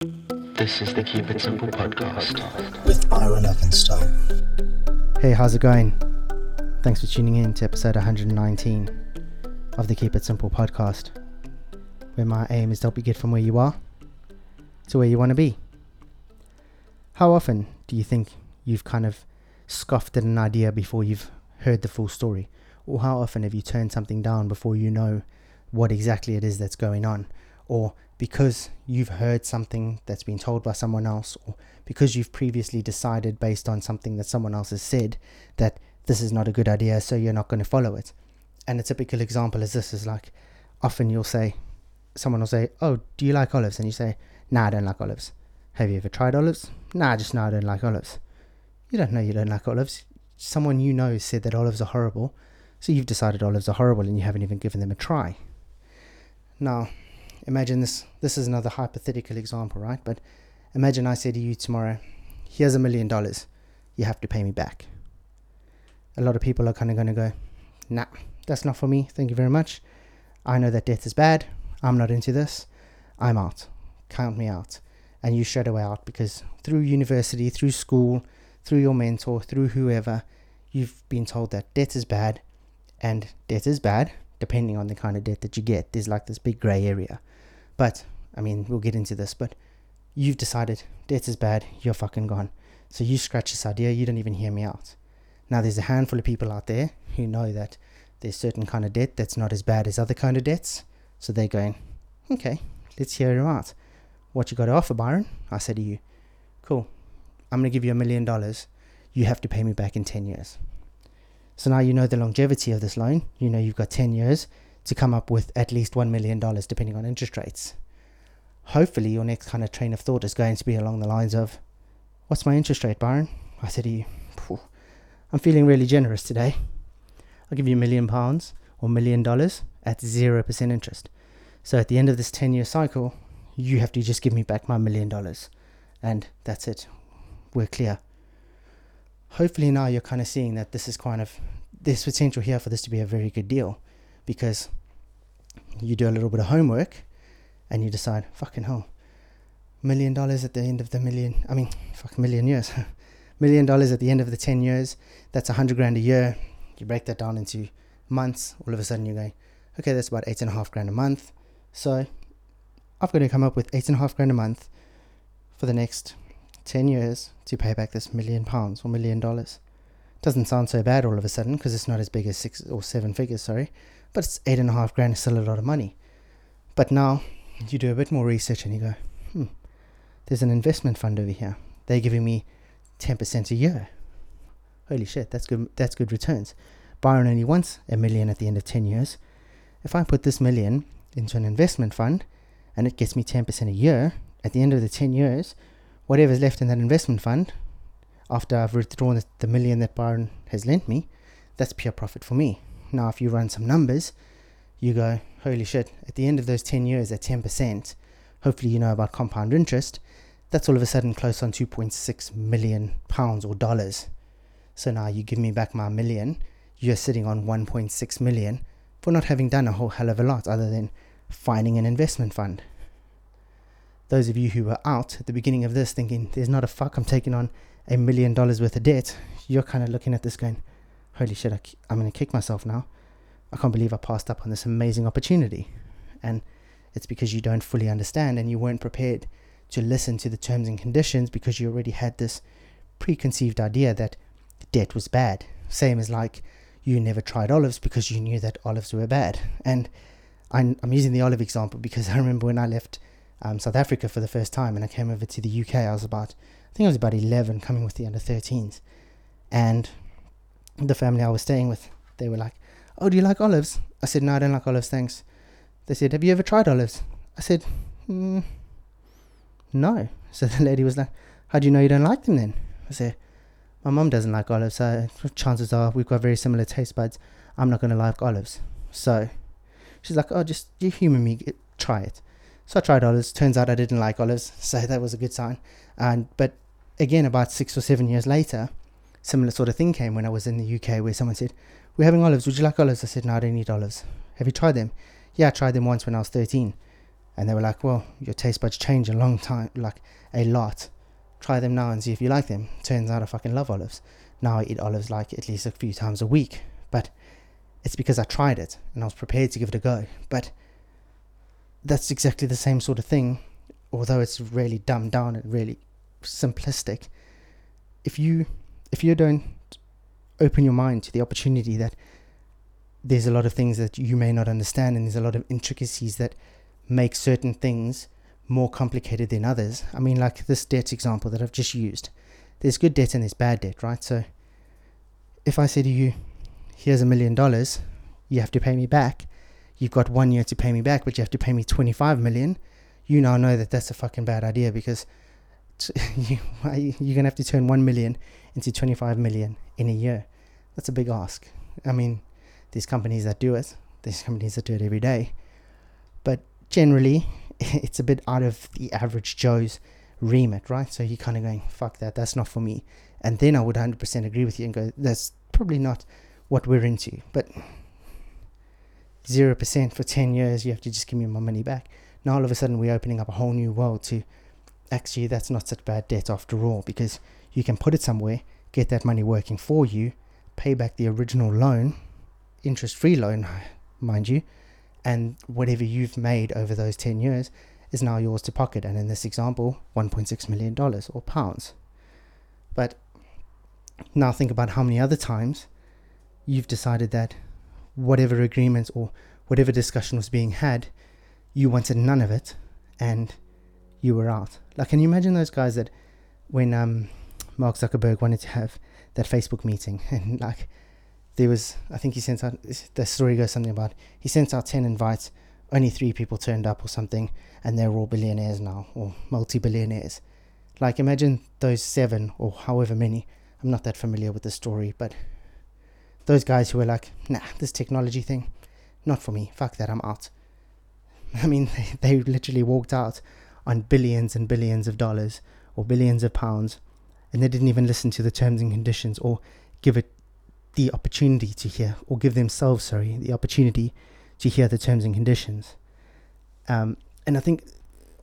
This is the Keep It Simple podcast. with Byron Levinstone. Hey, how's it going? Thanks for tuning in to episode 119 of the Keep It Simple podcast, where my aim is to help you get from where you are to where you want to be. How often do you think you've kind of scoffed at an idea before you've heard the full story? Or how often have you turned something down before you know what exactly it is that's going on? Or because you've heard something that's been told by someone else, or because you've previously decided based on something that someone else has said that this is not a good idea, so you're not going to follow it. And a typical example is this is like often you'll say, someone will say, Oh, do you like olives? And you say, Nah, I don't like olives. Have you ever tried olives? Nah, just no, I don't like olives. You don't know you don't like olives. Someone you know said that olives are horrible, so you've decided olives are horrible and you haven't even given them a try. Now, imagine this this is another hypothetical example, right? But imagine I say to you tomorrow, here's a million dollars. You have to pay me back. A lot of people are kind of going to go, nah, that's not for me. Thank you very much. I know that death is bad. I'm not into this. I'm out. Count me out. And you straight away out because through university, through school, through your mentor, through whoever, you've been told that debt is bad and debt is bad depending on the kind of debt that you get. There's like this big grey area. But, I mean, we'll get into this, but you've decided debt is bad, you're fucking gone. So you scratch this idea, you don't even hear me out. Now, there's a handful of people out there who know that there's certain kind of debt that's not as bad as other kind of debts. So they're going, okay, let's hear you out. What you got to offer, Byron? I said to you, cool, I'm going to give you a million dollars. You have to pay me back in 10 years. So now you know the longevity of this loan. You know you've got 10 years to come up with at least $1 million depending on interest rates. Hopefully, your next kind of train of thought is going to be along the lines of, What's my interest rate, Byron? I said to you, I'm feeling really generous today. I'll give you a million pounds or million dollars at 0% interest. So at the end of this 10 year cycle, you have to just give me back my million dollars. And that's it. We're clear hopefully now you're kind of seeing that this is kind of there's potential here for this to be a very good deal because you do a little bit of homework and you decide fucking hell million dollars at the end of the million i mean fuck million years million dollars at the end of the 10 years that's a hundred grand a year you break that down into months all of a sudden you're going okay that's about eight and a half grand a month so i've got to come up with eight and a half grand a month for the next 10 years to pay back this million pounds or million dollars. Doesn't sound so bad all of a sudden because it's not as big as six or seven figures, sorry, but it's eight and a half grand is still a lot of money. But now you do a bit more research and you go, hmm, there's an investment fund over here. They're giving me 10% a year. Holy shit, that's good, that's good returns. Byron only wants a million at the end of 10 years. If I put this million into an investment fund and it gets me 10% a year, at the end of the 10 years, whatever's left in that investment fund, after I've withdrawn the million that Byron has lent me, that's pure profit for me. Now, if you run some numbers, you go, holy shit, at the end of those 10 years at 10%, hopefully you know about compound interest, that's all of a sudden close on 2.6 million pounds or dollars. So now you give me back my million, you're sitting on 1.6 million for not having done a whole hell of a lot other than finding an investment fund those of you who were out at the beginning of this thinking, there's not a fuck, I'm taking on a million dollars worth of debt, you're kind of looking at this going, holy shit, I, am going to kick myself now. I can't believe I passed up on this amazing opportunity. And it's because you don't fully understand and you weren't prepared to listen to the terms and conditions because you already had this preconceived idea that debt was bad. Same as like you never tried olives because you knew that olives were bad. And I'm, I'm using the olive example because I remember when I left um, South Africa for the first time, and I came over to the UK. I was about, I think I was about 11, coming with the under 13s, and the family I was staying with, they were like, "Oh, do you like olives?" I said, "No, I don't like olives, thanks." They said, "Have you ever tried olives?" I said, mm, "No." So the lady was like, "How do you know you don't like them then?" I said, "My mum doesn't like olives, so chances are we've got very similar taste buds. I'm not going to like olives." So she's like, "Oh, just you humour me, try it." So I tried olives. Turns out I didn't like olives, so that was a good sign. And but again, about six or seven years later, similar sort of thing came when I was in the UK, where someone said, "We're having olives. Would you like olives?" I said, "No, I don't eat olives. Have you tried them?" Yeah, I tried them once when I was thirteen. and they were like, "Well, your taste buds change a long time, like a lot. Try them now and see if you like them." Turns out I fucking love olives. Now I eat olives like at least a few times a week, but it's because I tried it and I was prepared to give it a go. But that's exactly the same sort of thing, although it's really dumbed down and really simplistic. If you if you don't open your mind to the opportunity that there's a lot of things that you may not understand and there's a lot of intricacies that make certain things more complicated than others. I mean, like this debt example that I've just used. There's good debt and there's bad debt, right? So if I say to you, here's a million dollars, you have to pay me back. You've got one year to pay me back, but you have to pay me 25 million. You now know that that's a fucking bad idea because you, you're going to have to turn 1 million into 25 million in a year. That's a big ask. I mean, there's companies that do it, there's companies that do it every day. But generally, it's a bit out of the average Joe's remit, right? So you're kind of going, fuck that, that's not for me. And then I would 100% agree with you and go, that's probably not what we're into. But 0% for 10 years, you have to just give me my money back. Now all of a sudden, we're opening up a whole new world to actually, that's not such bad debt after all, because you can put it somewhere, get that money working for you, pay back the original loan, interest free loan, mind you, and whatever you've made over those 10 years is now yours to pocket. And in this example, $1.6 million or pounds. But now think about how many other times you've decided that whatever agreements or whatever discussion was being had, you wanted none of it and you were out. Like, can you imagine those guys that when um, Mark Zuckerberg wanted to have that Facebook meeting and like there was, I think he sent out, the story goes something about he sent out 10 invites, only three people turned up or something, and they're all billionaires now or multi billionaires. Like, imagine those seven or however many. I'm not that familiar with the story, but those guys who were like, nah, this technology thing, not for me. Fuck that, I'm out. I mean, they, they literally walked out on billions and billions of dollars or billions of pounds, and they didn't even listen to the terms and conditions or give it the opportunity to hear, or give themselves, sorry, the opportunity to hear the terms and conditions. Um, and I think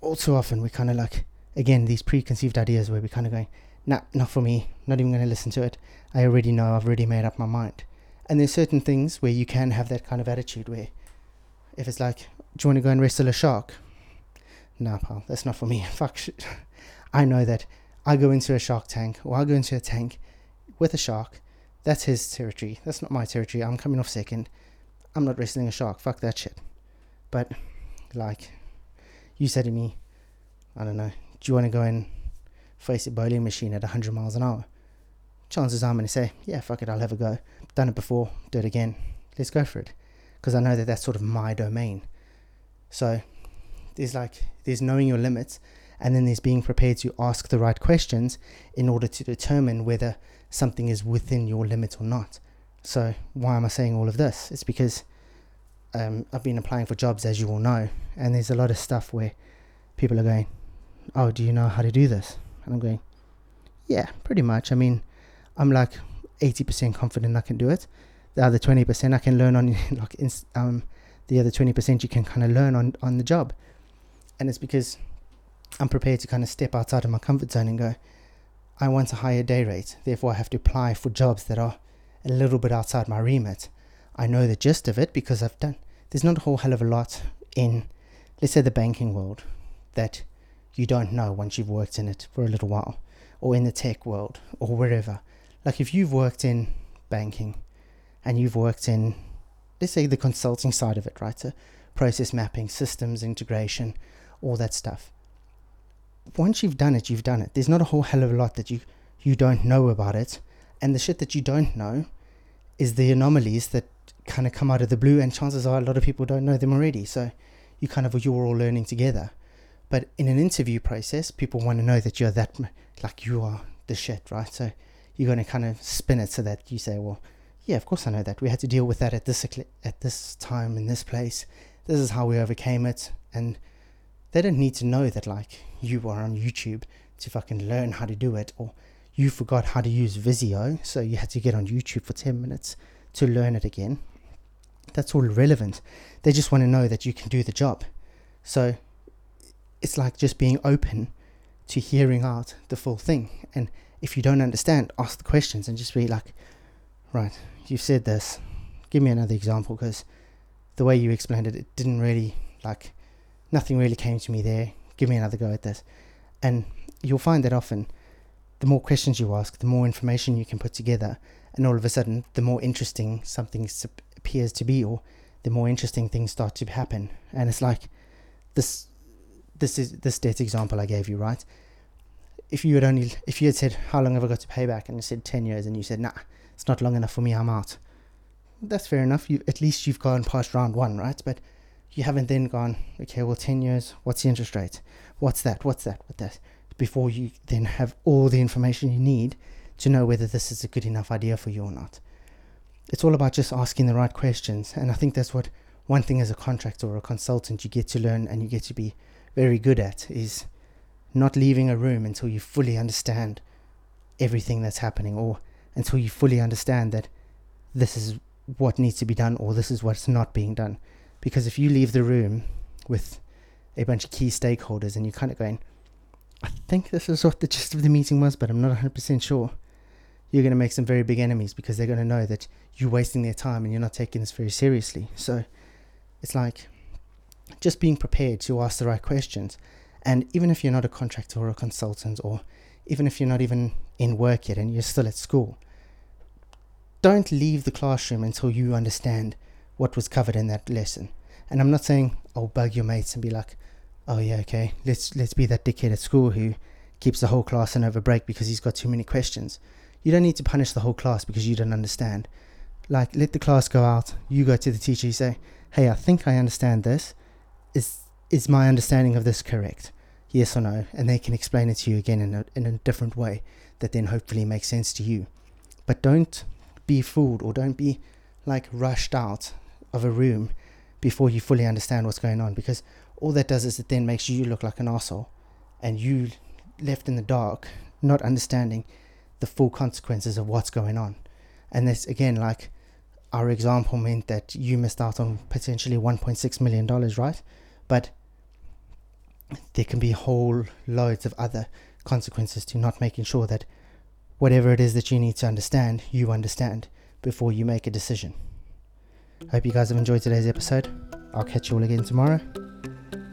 also often we kind of like, again, these preconceived ideas where we're kind of going, nah, not for me, not even going to listen to it. I already know, I've already made up my mind. And there's certain things where you can have that kind of attitude where if it's like, do you want to go and wrestle a shark? Nah, pal, that's not for me. Fuck shit. I know that I go into a shark tank or I go into a tank with a shark. That's his territory. That's not my territory. I'm coming off second. I'm not wrestling a shark. Fuck that shit. But, like, you said to me, I don't know, do you want to go and face a bowling machine at 100 miles an hour? Chances are I'm going to say, yeah, fuck it, I'll have a go. Done it before, do it again. Let's go for it. Because I know that that's sort of my domain. So, there's like, there's knowing your limits, and then there's being prepared to ask the right questions in order to determine whether something is within your limit or not. So, why am I saying all of this? It's because um, I've been applying for jobs, as you all know, and there's a lot of stuff where people are going, Oh, do you know how to do this? And I'm going, Yeah, pretty much. I mean, I'm like 80% confident I can do it. The other 20% I can learn on, like, um, the other 20% you can kind of learn on, on the job. And it's because I'm prepared to kind of step outside of my comfort zone and go, I want a higher day rate. Therefore, I have to apply for jobs that are a little bit outside my remit. I know the gist of it because I've done, there's not a whole hell of a lot in, let's say, the banking world that you don't know once you've worked in it for a little while, or in the tech world, or wherever. Like if you've worked in banking and you've worked in, let's say, the consulting side of it, right? So process mapping, systems integration, all that stuff. Once you've done it, you've done it. There's not a whole hell of a lot that you, you don't know about it. And the shit that you don't know is the anomalies that kind of come out of the blue, and chances are a lot of people don't know them already. So you kind of you're all learning together. But in an interview process, people want to know that you're that like you are the shit, right? So you're going to kind of spin it so that you say, well, yeah, of course I know that. We had to deal with that at this at this time in this place. This is how we overcame it, and they don't need to know that like you are on YouTube to fucking learn how to do it, or you forgot how to use Visio, so you had to get on YouTube for ten minutes to learn it again. That's all irrelevant. They just want to know that you can do the job. So it's like just being open to hearing out the full thing. And if you don't understand, ask the questions and just be like, right, you've said this. Give me another example because the way you explained it, it didn't really like nothing really came to me there. Give me another go at this. And you'll find that often the more questions you ask, the more information you can put together, and all of a sudden, the more interesting something appears to be, or the more interesting things start to happen. And it's like this this is this debt example I gave you, right? If you had only if you had said how long have I got to pay back? and you said ten years and you said nah it's not long enough for me I'm out. That's fair enough. You at least you've gone past round one right? But you haven't then gone okay well 10 years what's the interest rate? What's that? What's that? What that before you then have all the information you need to know whether this is a good enough idea for you or not. It's all about just asking the right questions. And i think that's what one thing as a contractor or a consultant you get to learn and you get to be very good at is not leaving a room until you fully understand everything that's happening or until you fully understand that this is what needs to be done or this is what's not being done. Because if you leave the room with a bunch of key stakeholders and you're kind of going, I think this is what the gist of the meeting was, but I'm not 100% sure, you're going to make some very big enemies because they're going to know that you're wasting their time and you're not taking this very seriously. So it's like just being prepared to ask the right questions. And even if you're not a contractor or a consultant, or even if you're not even in work yet and you're still at school, don't leave the classroom until you understand what was covered in that lesson. And I'm not saying I'll bug your mates and be like, oh yeah, okay, let's let's be that dickhead at school who keeps the whole class in over break because he's got too many questions. You don't need to punish the whole class because you don't understand. Like let the class go out, you go to the teacher, you say, Hey, I think I understand this. Is is my understanding of this correct? Yes or no? And they can explain it to you again in a in a different way that then hopefully makes sense to you. But don't be fooled or don't be like rushed out of a room before you fully understand what's going on because all that does is it then makes you look like an asshole and you left in the dark not understanding the full consequences of what's going on and this again like our example meant that you missed out on potentially 1.6 million dollars right but there can be whole loads of other consequences to not making sure that whatever it is that you need to understand, you understand before you make a decision. Hope you guys have enjoyed today's episode. I'll catch you all again tomorrow.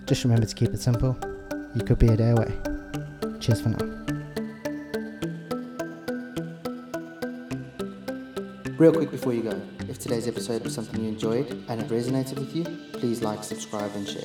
Just remember to keep it simple. You could be a day away. Cheers for now. Real quick before you go, if today's episode was something you enjoyed and it resonated with you, please like, subscribe, and share.